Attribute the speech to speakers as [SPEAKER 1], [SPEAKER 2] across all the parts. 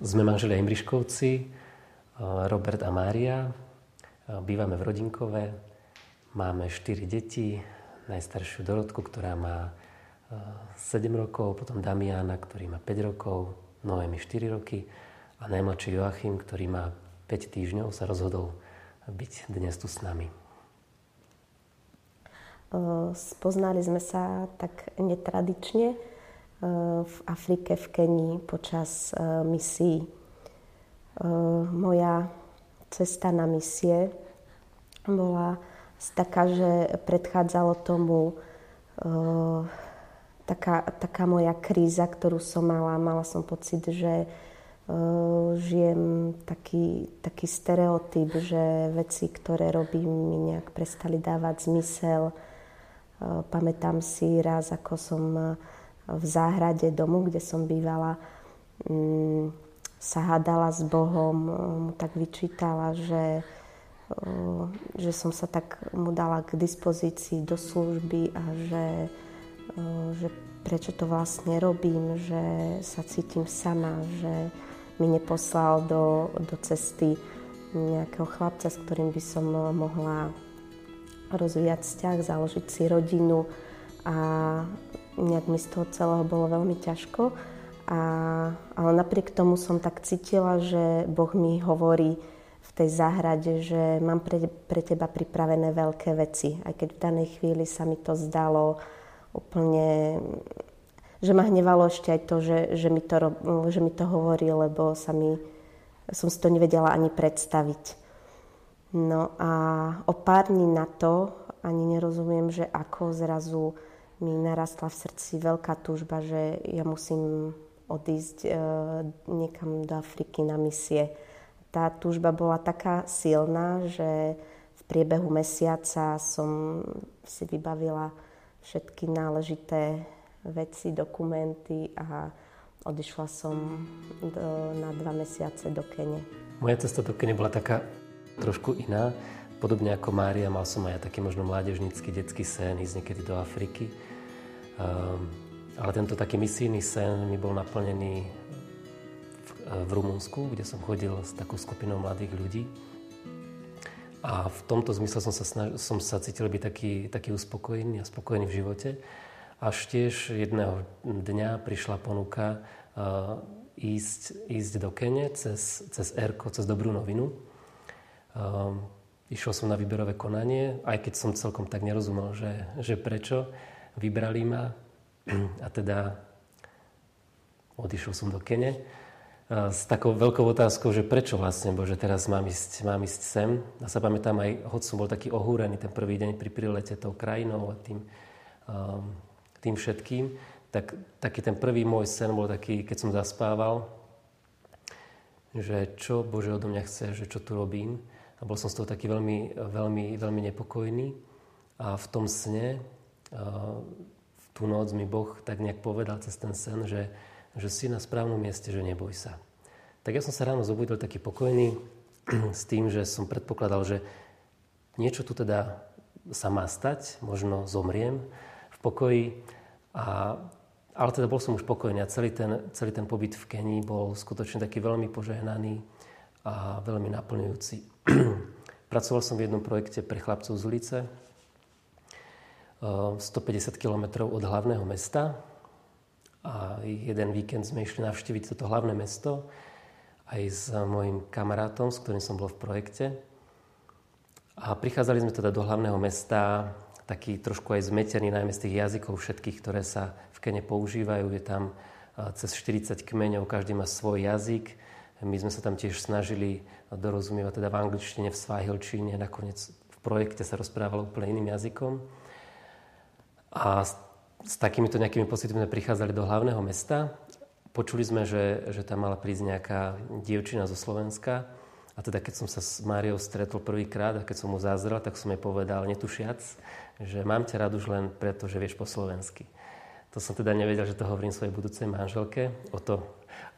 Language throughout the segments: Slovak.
[SPEAKER 1] Sme manželia Imriškovci, Robert a Mária. Bývame v Rodinkove, máme 4 deti, najstaršiu Dorotku, ktorá má 7 rokov, potom Damiana, ktorý má 5 rokov, Noemi 4 roky a najmladší Joachim, ktorý má 5 týždňov, sa rozhodol byť dnes tu s nami.
[SPEAKER 2] Spoznali sme sa tak netradične v Afrike, v Kenii počas misií. Moja cesta na misie bola taká, že predchádzalo tomu taká, taká moja kríza, ktorú som mala. Mala som pocit, že žijem taký, taký stereotyp, že veci, ktoré robím, mi nejak prestali dávať zmysel Eh, pamätám si raz, ako som eh, v záhrade domu, kde som bývala, mm, sa hádala s Bohom, mu tak vyčítala, že, že som sa tak mu dala k dispozícii do služby a že, že prečo to vlastne robím, že sa cítim sama, že mi neposlal do, do cesty nejakého chlapca, s ktorým by som mohla rozvíjať vzťah, založiť si rodinu a nejak mi z toho celého bolo veľmi ťažko. A, ale napriek tomu som tak cítila, že Boh mi hovorí v tej záhrade, že mám pre, pre teba pripravené veľké veci. Aj keď v danej chvíli sa mi to zdalo úplne že ma hnevalo ešte aj to, že, že, mi, to, že mi to hovorí, lebo sa mi, som si to nevedela ani predstaviť. No a o pár dní na to, ani nerozumiem, že ako zrazu mi narastla v srdci veľká túžba, že ja musím odísť e, niekam do Afriky na misie. Tá túžba bola taká silná, že v priebehu mesiaca som si vybavila všetky náležité veci, dokumenty a odišla som do, na dva mesiace do Kene.
[SPEAKER 1] Moja cesta do Kene bola taká trošku iná. Podobne ako Mária, mal som aj taký možno mládežnícky detský sen ísť niekedy do Afriky. Um, ale tento taký misijný sen mi bol naplnený v, v Rumunsku, kde som chodil s takou skupinou mladých ľudí. A v tomto zmysle som sa, snaž, som sa cítil byť taký, taký uspokojený a spokojný v živote. Až tiež jedného dňa prišla ponuka uh, ísť, ísť do Kene cez, cez Erko, cez Dobrú novinu. Um, išiel som na výberové konanie, aj keď som celkom tak nerozumel, že, že prečo. Vybrali ma a teda odišiel som do Kene s takou veľkou otázkou, že prečo vlastne, bože, teraz mám ísť, mám ísť sem. A sa pamätám aj, hoď som bol taký ohúrený ten prvý deň pri prilete tou krajinou a tým, um, tým všetkým, tak taký ten prvý môj sen bol taký, keď som zaspával, že čo Bože odo mňa chce, že čo tu robím. A bol som z toho taký veľmi, veľmi, veľmi nepokojný. A v tom sne, v tú noc mi Boh tak nejak povedal cez ten sen, že, že si na správnom mieste, že neboj sa. Tak ja som sa ráno zobudil taký pokojný s tým, že som predpokladal, že niečo tu teda sa má stať, možno zomriem v pokoji. A, ale teda bol som už pokojný a celý ten, celý ten pobyt v Kenii bol skutočne taký veľmi požehnaný a veľmi naplňujúci. Pracoval som v jednom projekte pre chlapcov z ulice, 150 eh, km od hlavného mesta a jeden víkend sme išli navštíviť toto hlavné mesto aj s mojim kamarátom, s ktorým som bol v projekte. A prichádzali sme teda do hlavného mesta taký trošku aj zmetený, najmä z tých jazykov všetkých, ktoré sa v Kene používajú. Je tam eh, cez 40 kmeňov, každý má svoj jazyk my sme sa tam tiež snažili dorozumievať teda v angličtine, v svahilčine, nakoniec v projekte sa rozprávalo úplne iným jazykom. A s, s takýmito nejakými pocitmi sme prichádzali do hlavného mesta. Počuli sme, že, že tam mala prísť nejaká dievčina zo Slovenska. A teda keď som sa s Máriou stretol prvýkrát a keď som mu zazrel, tak som jej povedal, netušiac, že mám ťa rád už len preto, že vieš po slovensky. To som teda nevedel, že to hovorím svojej budúcej manželke. O to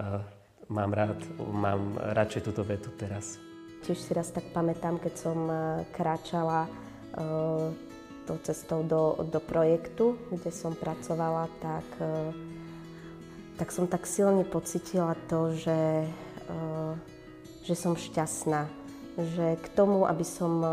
[SPEAKER 1] uh, mám rád, mám radšej túto vetu teraz.
[SPEAKER 2] Tiež si raz tak pamätám, keď som e, kráčala uh, tou cestou do, do projektu, kde som pracovala, tak, uh, tak som tak silne pocitila to, že, že som šťastná. Že k tomu, aby som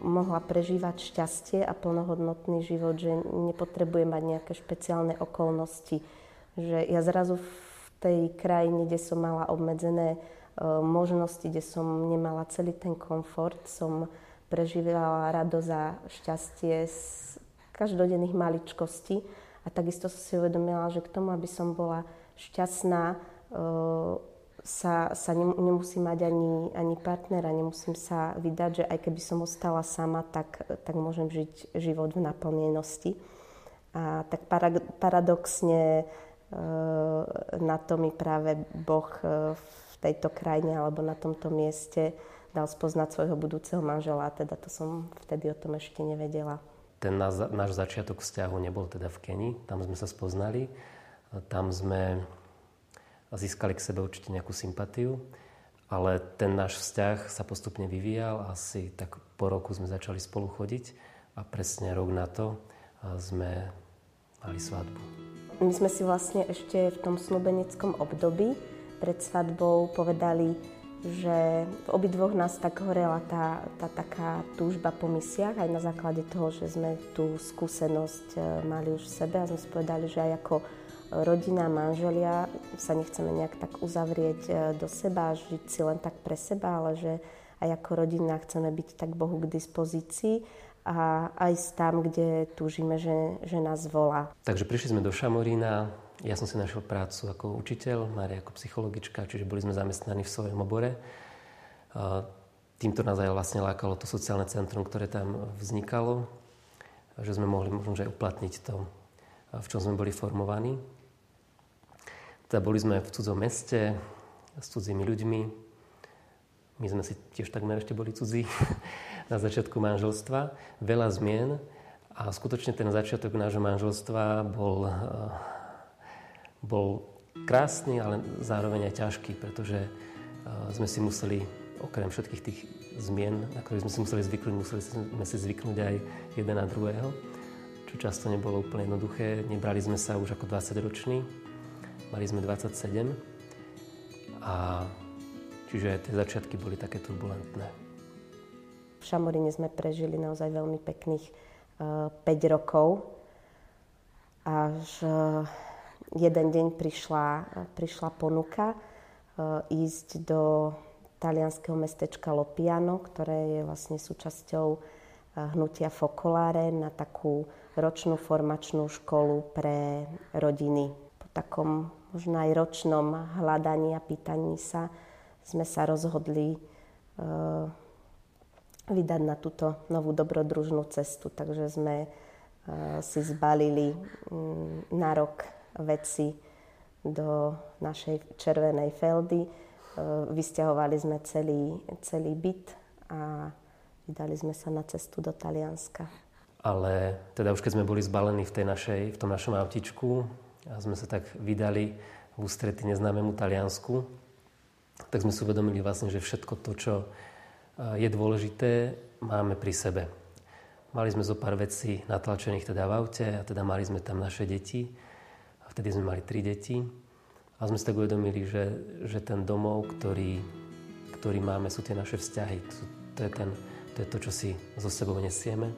[SPEAKER 2] mohla prežívať šťastie a plnohodnotný život, že nepotrebujem mať nejaké špeciálne okolnosti. Že ja zrazu tej krajine, kde som mala obmedzené možnosti, kde som nemala celý ten komfort, som prežívala radosť a šťastie z každodenných maličkostí. A takisto som si uvedomila, že k tomu, aby som bola šťastná, sa, sa nemusím mať ani, ani partnera, nemusím sa vydať, že aj keby som ostala sama, tak, tak môžem žiť život v naplnenosti. A tak paradoxne na to mi práve Boh v tejto krajine alebo na tomto mieste dal spoznať svojho budúceho manžela. Teda to som vtedy o tom ešte nevedela.
[SPEAKER 1] Ten náš, začiatok vzťahu nebol teda v Keni, tam sme sa spoznali. Tam sme získali k sebe určite nejakú sympatiu, ale ten náš vzťah sa postupne vyvíjal. Asi tak po roku sme začali spolu chodiť a presne rok na to sme mali svadbu.
[SPEAKER 2] My sme si vlastne ešte v tom slubeneckom období pred svadbou povedali, že v obidvoch nás tak horela tá, tá taká túžba po misiach, aj na základe toho, že sme tú skúsenosť e, mali už v sebe a sme si povedali, že aj ako rodina, manželia sa nechceme nejak tak uzavrieť e, do seba žiť si len tak pre seba, ale že aj ako rodina chceme byť tak Bohu k dispozícii a aj tam, kde túžime, že, že nás volá.
[SPEAKER 1] Takže prišli sme do Šamorína, ja som si našiel prácu ako učiteľ, Mária ako psychologička, čiže boli sme zamestnaní v svojom obore. Týmto nás aj vlastne lákalo to sociálne centrum, ktoré tam vznikalo, že sme mohli možno aj uplatniť to, v čom sme boli formovaní. Teda boli sme v cudzom meste s cudzími ľuďmi. My sme si tiež takmer ešte boli cudzí na začiatku manželstva. Veľa zmien a skutočne ten začiatok nášho manželstva bol bol krásny, ale zároveň aj ťažký, pretože e, sme si museli, okrem všetkých tých zmien, na ktorých sme si museli zvyknúť, museli sme si zvyknúť aj jeden na druhého, čo často nebolo úplne jednoduché. Nebrali sme sa už ako 20-roční, mali sme 27 a čiže tie začiatky boli také turbulentné.
[SPEAKER 2] V Šamoríne sme prežili naozaj veľmi pekných uh, e, 5 rokov. Až uh, jeden deň prišla, prišla ponuka e, ísť do talianského mestečka Lopiano, ktoré je vlastne súčasťou e, hnutia Focolare na takú ročnú formačnú školu pre rodiny. Po takom možno aj ročnom hľadaní a pýtaní sa sme sa rozhodli uh, vydať na túto novú dobrodružnú cestu. Takže sme uh, si zbalili um, na rok veci do našej červenej feldy. E, vysťahovali sme celý, celý byt a vydali sme sa na cestu do Talianska.
[SPEAKER 1] Ale teda už keď sme boli zbalení v, tej našej, v tom našom autičku a sme sa tak vydali v ústrety neznámemu Taliansku, tak sme si uvedomili vlastne, že všetko to, čo je dôležité, máme pri sebe. Mali sme zo pár vecí natlačených teda v aute a teda mali sme tam naše deti Vtedy sme mali tri deti a sme si tak uvedomili, že, že ten domov, ktorý, ktorý máme, sú tie naše vzťahy. To, to, je ten, to je to, čo si so sebou nesieme.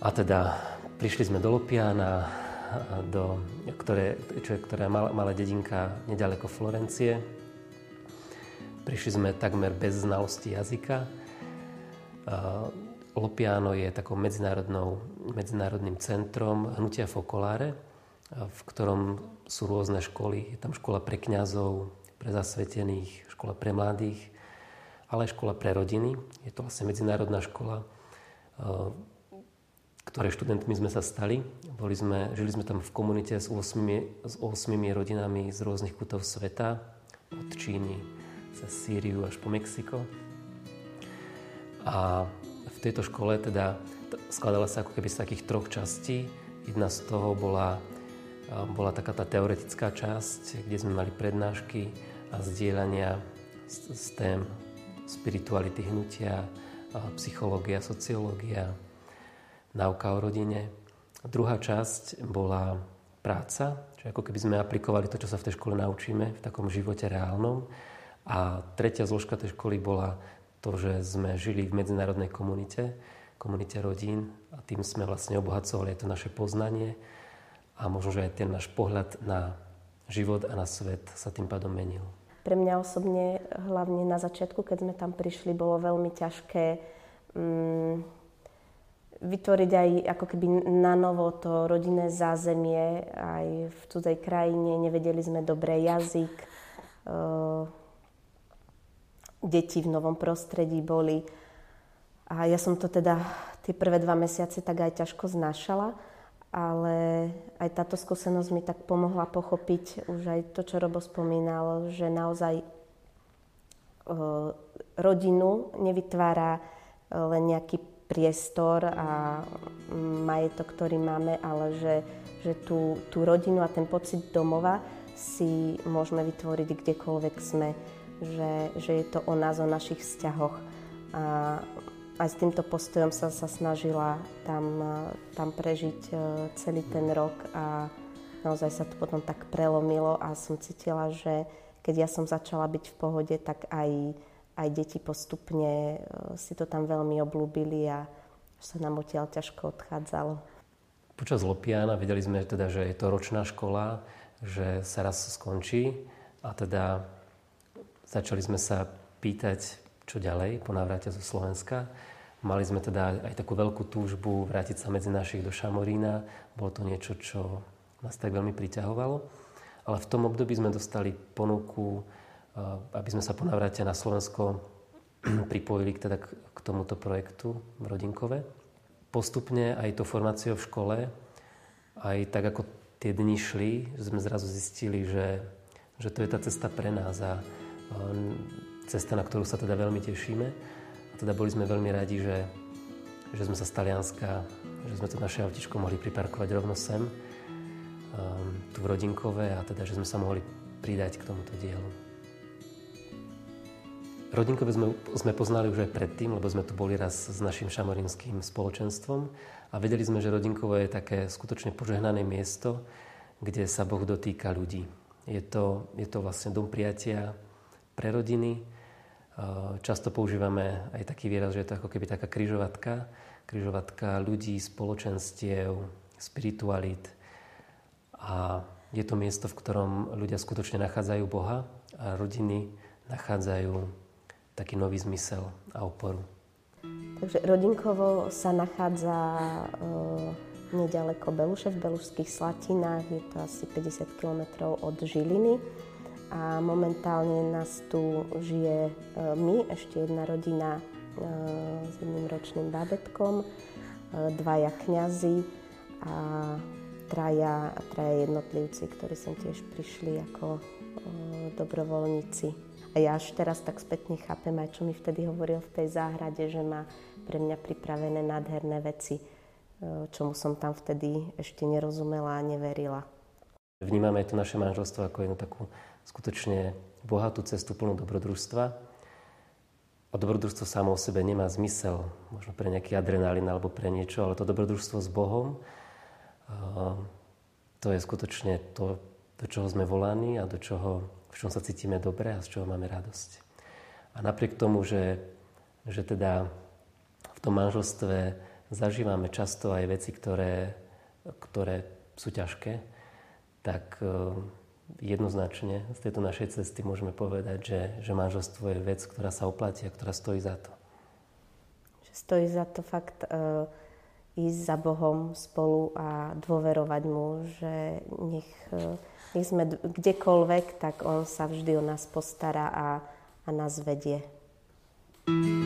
[SPEAKER 1] A teda prišli sme do Lopiana, do, ktoré, čo ktorá je malá dedinka nedaleko Florencie. Prišli sme takmer bez znalosti jazyka. Lopiano je takou medzinárodným centrom hnutia Focolare, v ktorom sú rôzne školy. Je tam škola pre kňazov, pre zasvetených, škola pre mladých, ale aj škola pre rodiny. Je to vlastne medzinárodná škola, ktoré študentmi sme sa stali. Boli sme, žili sme tam v komunite s 8, s 8 rodinami z rôznych kútov sveta, od Číny cez Sýriu až po Mexiko. A v tejto škole teda skladala sa ako keby z takých troch častí. Jedna z toho bola, bola taká tá teoretická časť, kde sme mali prednášky a zdieľania z, z tém spirituality hnutia, psychológia, sociológia, náuka o rodine. Druhá časť bola práca, čiže ako keby sme aplikovali to, čo sa v tej škole naučíme v takom živote reálnom. A tretia zložka tej školy bola to, že sme žili v medzinárodnej komunite, komunite rodín a tým sme vlastne obohacovali to naše poznanie a možno, že aj ten náš pohľad na život a na svet sa tým pádom menil.
[SPEAKER 2] Pre mňa osobne, hlavne na začiatku, keď sme tam prišli, bolo veľmi ťažké um, vytvoriť aj ako keby na novo to rodinné zázemie aj v cudzej krajine. Nevedeli sme dobré jazyk. Uh, deti v novom prostredí boli. A ja som to teda tie prvé dva mesiace tak aj ťažko znášala ale aj táto skúsenosť mi tak pomohla pochopiť už aj to, čo Robo spomínal, že naozaj e, rodinu nevytvára e, len nejaký priestor a majetok, ktorý máme, ale že, že tú, tú rodinu a ten pocit domova si môžeme vytvoriť kdekoľvek sme, že, že je to o nás, o našich vzťahoch. A aj s týmto postojom sa, sa snažila tam, tam prežiť e, celý ten rok a naozaj sa to potom tak prelomilo a som cítila, že keď ja som začala byť v pohode, tak aj, aj deti postupne e, si to tam veľmi oblúbili a sa nám odtiaľ ťažko odchádzalo.
[SPEAKER 1] Počas Lopiana videli sme teda, že je to ročná škola, že sa raz skončí a teda začali sme sa pýtať, čo ďalej po návrate zo Slovenska. Mali sme teda aj takú veľkú túžbu vrátiť sa medzi našich do Šamorína. Bolo to niečo, čo nás tak veľmi priťahovalo. Ale v tom období sme dostali ponuku, eh, aby sme sa po navrate na Slovensko pripojili teda k tomuto projektu v Rodinkove. Postupne aj to formáciou v škole, aj tak ako tie dni šli, že sme zrazu zistili, že, že to je tá cesta pre nás a cesta, na ktorú sa teda veľmi tešíme teda boli sme veľmi radi, že, že sme sa z Talianska, že sme to naše autičko mohli priparkovať rovno sem, tu v Rodinkove a teda, že sme sa mohli pridať k tomuto dielu. Rodinkové sme, sme poznali už aj predtým, lebo sme tu boli raz s našim šamorinským spoločenstvom a vedeli sme, že Rodinkové je také skutočne požehnané miesto, kde sa Boh dotýka ľudí. Je to, je to vlastne dom prijatia pre rodiny, Často používame aj taký výraz, že je to ako keby taká kryžovatka, kryžovatka ľudí, spoločenstiev, spiritualit. A je to miesto, v ktorom ľudia skutočne nachádzajú Boha a rodiny nachádzajú taký nový zmysel a oporu.
[SPEAKER 2] Takže Rodinkovo sa nachádza e, nedaleko Beluše, v Belušských Slatinách. Je to asi 50 km od Žiliny a momentálne nás tu žije e, my, ešte jedna rodina e, s jedným ročným bábetkom, e, dvaja kňazi a traja, traja jednotlivci, ktorí sem tiež prišli ako dobrovoľníci. A ja až teraz tak spätne chápem aj, čo mi vtedy hovoril v tej záhrade, že má pre mňa pripravené nádherné veci, čomu som tam vtedy ešte nerozumela a neverila.
[SPEAKER 1] Vnímame to naše manželstvo ako jednu takú skutočne bohatú cestu plnú dobrodružstva. A dobrodružstvo samo o sebe nemá zmysel, možno pre nejaký adrenalín alebo pre niečo, ale to dobrodružstvo s Bohom, to je skutočne to, do čoho sme volaní a do čoho, v čom sa cítime dobre a z čoho máme radosť. A napriek tomu, že, že teda v tom manželstve zažívame často aj veci, ktoré, ktoré sú ťažké, tak jednoznačne z tejto našej cesty môžeme povedať, že, že manželstvo je vec, ktorá sa oplatí a ktorá stojí za to.
[SPEAKER 2] Stojí za to fakt uh, ísť za Bohom spolu a dôverovať mu, že nech, uh, nech sme kdekoľvek, tak on sa vždy o nás postará a, a nás vedie. thank you